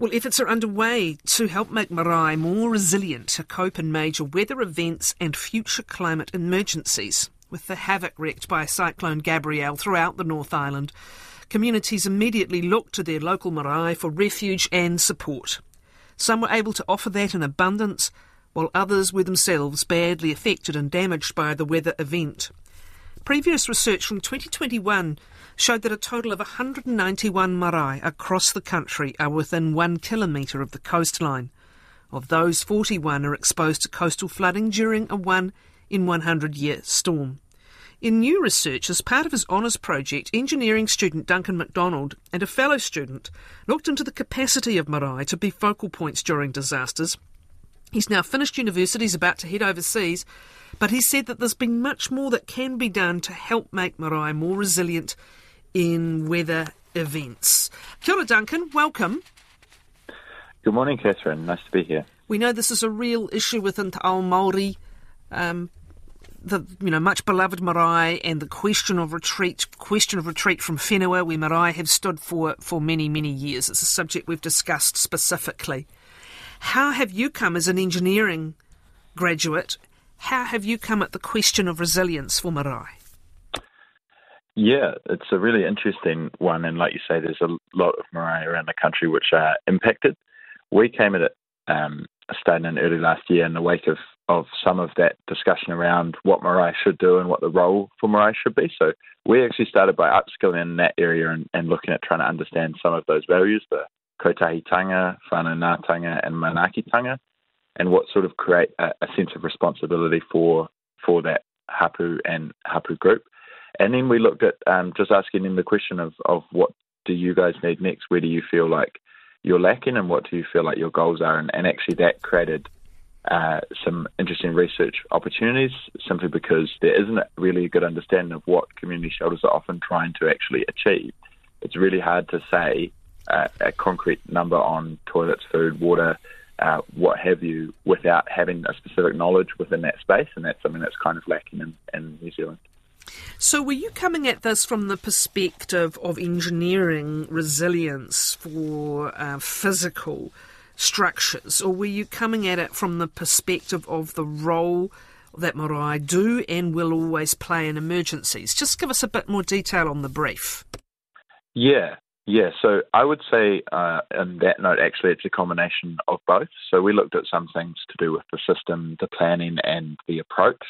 Well, efforts are underway to help make Marae more resilient to cope in major weather events and future climate emergencies. With the havoc wreaked by Cyclone Gabrielle throughout the North Island, communities immediately looked to their local marae for refuge and support. Some were able to offer that in abundance, while others were themselves badly affected and damaged by the weather event. Previous research from 2021 showed that a total of 191 marae across the country are within one kilometre of the coastline. Of those, 41 are exposed to coastal flooding during a 1 in 100 year storm. In new research, as part of his honours project, engineering student Duncan MacDonald and a fellow student looked into the capacity of marae to be focal points during disasters. He's now finished university, he's about to head overseas, but he said that there's been much more that can be done to help make marae more resilient in weather events. Kia ora, Duncan. Welcome. Good morning, Catherine. Nice to be here. We know this is a real issue within Te Ao Māori um, the you know much beloved marae and the question of retreat, question of retreat from whenua, where marae have stood for for many many years. It's a subject we've discussed specifically. How have you come as an engineering graduate? How have you come at the question of resilience for marae? Yeah, it's a really interesting one, and like you say, there's a lot of marae around the country which are impacted. We came at it um, starting in early last year in the wake of of some of that discussion around what Marae should do and what the role for Marae should be. So we actually started by upskilling in that area and, and looking at trying to understand some of those values, the kotahitanga, whanaungatanga and manaakitanga, and what sort of create a, a sense of responsibility for for that hapu and hapu group. And then we looked at um, just asking them the question of, of what do you guys need next? Where do you feel like you're lacking and what do you feel like your goals are? And, and actually that created uh, some interesting research opportunities simply because there isn't really a good understanding of what community shelters are often trying to actually achieve. It's really hard to say uh, a concrete number on toilets, food, water, uh, what have you, without having a specific knowledge within that space, and that's something that's kind of lacking in, in New Zealand. So, were you coming at this from the perspective of engineering resilience for uh, physical structures, or were you coming at it from the perspective of the role that marae do and will always play in emergencies? Just give us a bit more detail on the brief. Yeah, yeah. So I would say, uh, on that note, actually, it's a combination of both. So we looked at some things to do with the system, the planning, and the approach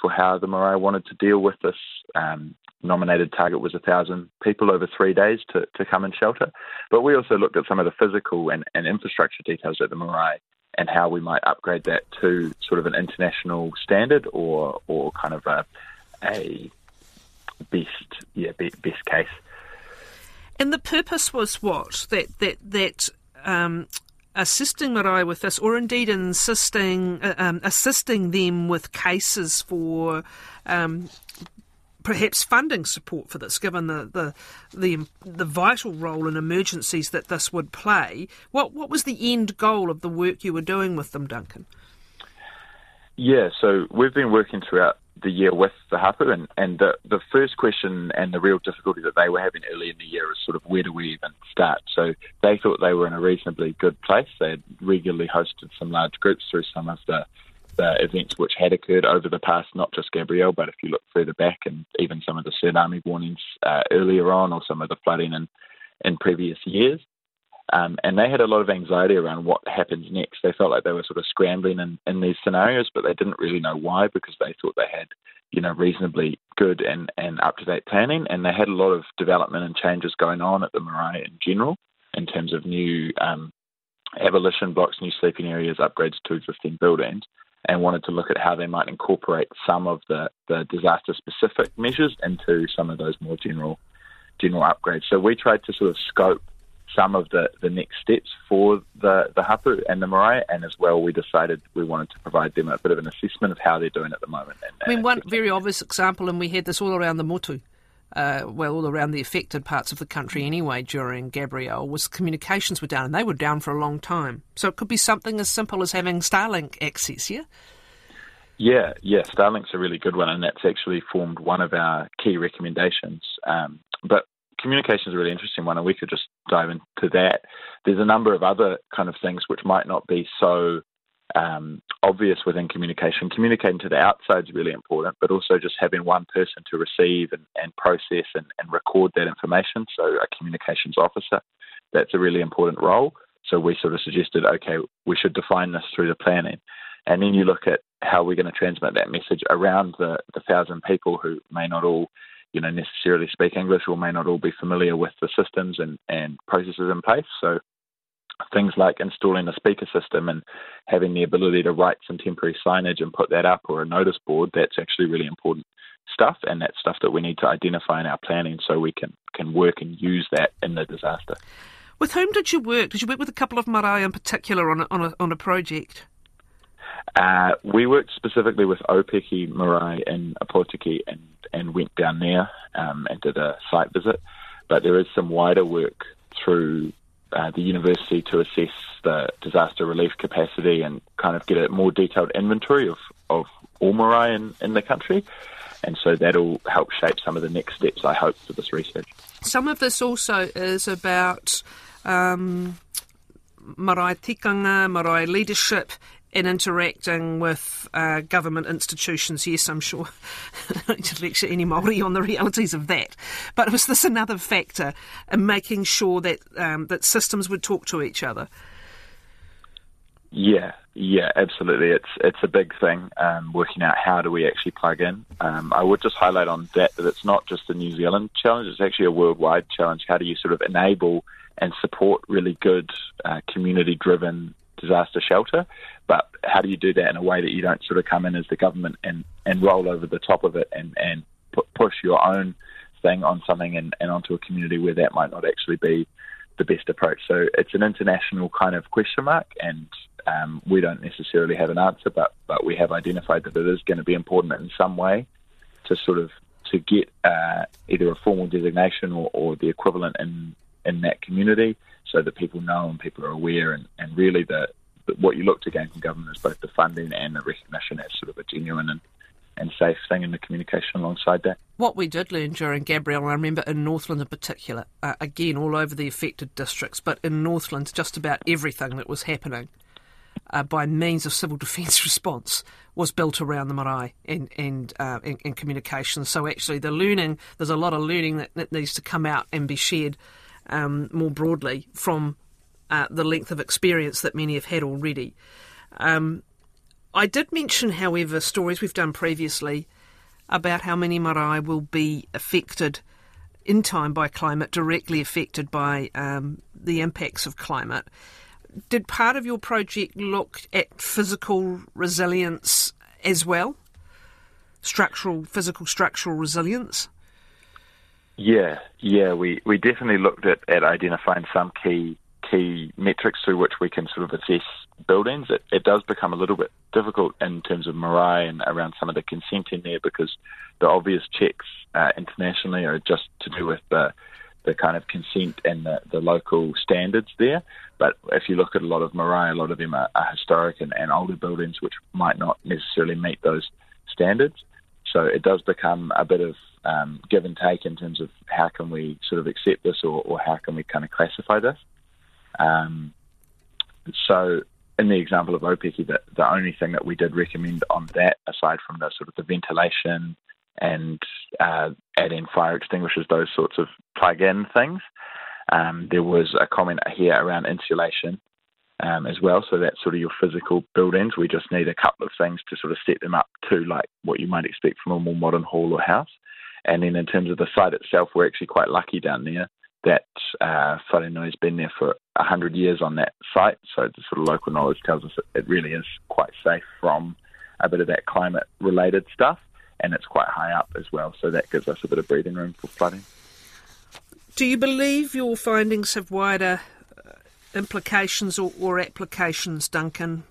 for how the marae wanted to deal with this um, nominated target was a thousand people over three days to, to come and shelter. But we also looked at some of the physical and, and infrastructure details at the marae and how we might upgrade that to sort of an international standard or or kind of a a best yeah best case. And the purpose was what that that that um, assisting marae with this, or indeed insisting uh, um, assisting them with cases for um, perhaps funding support for this, given the, the the the, vital role in emergencies that this would play. What what was the end goal of the work you were doing with them, Duncan? Yeah, so we've been working throughout the year with the hapu, and, and the, the first question and the real difficulty that they were having early in the year is sort of where do we even start? So they thought they were in a reasonably good place. They had regularly hosted some large groups through some of the the events which had occurred over the past, not just Gabrielle, but if you look further back and even some of the tsunami warnings uh, earlier on or some of the flooding in, in previous years. Um, and they had a lot of anxiety around what happens next. They felt like they were sort of scrambling in, in these scenarios, but they didn't really know why because they thought they had, you know, reasonably good and, and up to date planning. And they had a lot of development and changes going on at the Marae in general in terms of new um, ablution blocks, new sleeping areas, upgrades to existing buildings and wanted to look at how they might incorporate some of the, the disaster specific measures into some of those more general general upgrades. So we tried to sort of scope some of the, the next steps for the, the hapu and the marae, and as well we decided we wanted to provide them a bit of an assessment of how they're doing at the moment. And, I mean, one very obvious example, and we had this all around the motu, uh, well, all around the affected parts of the country anyway during Gabrielle, was communications were down, and they were down for a long time. So it could be something as simple as having Starlink access, yeah? Yeah, yeah, Starlink's a really good one, and that's actually formed one of our key recommendations. Um, but communication is a really interesting one, and we could just dive into that. There's a number of other kind of things which might not be so um, obvious within communication. Communicating to the outside is really important, but also just having one person to receive and, and process and, and record that information. So, a communications officer, that's a really important role. So, we sort of suggested, okay, we should define this through the planning. And then you look at how we're going to transmit that message around the, the thousand people who may not all you know necessarily speak English or may not all be familiar with the systems and, and processes in place. So things like installing a speaker system and having the ability to write some temporary signage and put that up or a notice board, that's actually really important stuff and that's stuff that we need to identify in our planning so we can, can work and use that in the disaster. With whom did you work? Did you work with a couple of marae in particular on a, on a, on a project? Uh, we worked specifically with Opeki Marae in Opotiki and, and went down there um, and did a site visit. But there is some wider work through uh, the university to assess the disaster relief capacity and kind of get a more detailed inventory of, of all marae in, in the country. And so that'll help shape some of the next steps, I hope, for this research. Some of this also is about um, marae tikanga, marae leadership, in interacting with uh, government institutions. Yes, I'm sure I don't lecture any Māori on the realities of that. But was this another factor in making sure that um, that systems would talk to each other? Yeah, yeah, absolutely. It's it's a big thing um, working out how do we actually plug in. Um, I would just highlight on that that it's not just a New Zealand challenge; it's actually a worldwide challenge. How do you sort of enable and support really good uh, community-driven disaster shelter. But how do you do that in a way that you don't sort of come in as the government and, and roll over the top of it and, and push your own thing on something and, and onto a community where that might not actually be the best approach. So it's an international kind of question mark, and um, we don't necessarily have an answer, but but we have identified that it is going to be important in some way to sort of to get uh, either a formal designation or, or the equivalent in in that community so that people know and people are aware. And, and really, the, what you look to gain from government is both the funding and the recognition as sort of a genuine and, and safe thing in the communication alongside that. What we did learn during Gabrielle, I remember in Northland in particular, uh, again, all over the affected districts, but in Northland, just about everything that was happening. Uh, by means of civil defence response was built around the marae and and, uh, and, and communication. So actually, the learning there's a lot of learning that, that needs to come out and be shared um, more broadly from uh, the length of experience that many have had already. Um, I did mention, however, stories we've done previously about how many marae will be affected in time by climate, directly affected by um, the impacts of climate. Did part of your project look at physical resilience as well? Structural, physical, structural resilience? Yeah, yeah, we, we definitely looked at, at identifying some key key metrics through which we can sort of assess buildings. It, it does become a little bit difficult in terms of marae and around some of the consent in there because the obvious checks uh, internationally are just to do with the the kind of consent and the, the local standards there. But if you look at a lot of marae, a lot of them are, are historic and, and older buildings which might not necessarily meet those standards. So it does become a bit of um, give and take in terms of how can we sort of accept this or, or how can we kind of classify this. Um, so in the example of Opeki, the, the only thing that we did recommend on that, aside from the sort of the ventilation and uh, adding fire extinguishers, those sorts of plug-in things, um, there was a comment here around insulation um, as well. So that's sort of your physical buildings. We just need a couple of things to sort of set them up to like what you might expect from a more modern hall or house. And then in terms of the site itself, we're actually quite lucky down there that uh, Wharenui has been there for 100 years on that site. So the sort of local knowledge tells us it really is quite safe from a bit of that climate related stuff. And it's quite high up as well. So that gives us a bit of breathing room for flooding. Do you believe your findings have wider implications or, or applications, Duncan?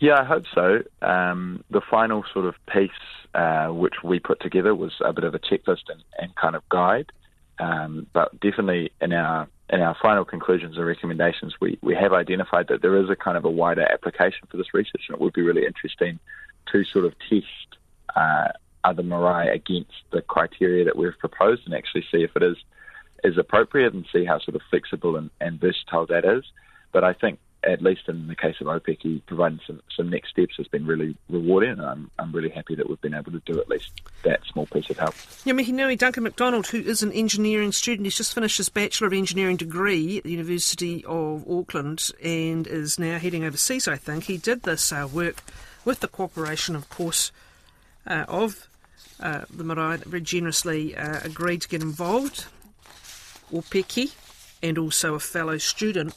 Yeah, I hope so. Um, the final sort of piece uh, which we put together was a bit of a checklist and, and kind of guide. Um, but definitely in our in our final conclusions and recommendations, we, we have identified that there is a kind of a wider application for this research, and it would be really interesting to sort of test uh, other marae against the criteria that we've proposed and actually see if it is is appropriate and see how sort of flexible and, and versatile that is. But I think at least in the case of Opeki, providing some, some next steps has been really rewarding, and I'm, I'm really happy that we've been able to do at least that small piece of help. Yeah, Mihinui Duncan McDonald, who is an engineering student, he's just finished his Bachelor of Engineering degree at the University of Auckland and is now heading overseas, I think. He did this uh, work with the cooperation, of course, uh, of uh, the marae that very generously uh, agreed to get involved, Opeki, and also a fellow student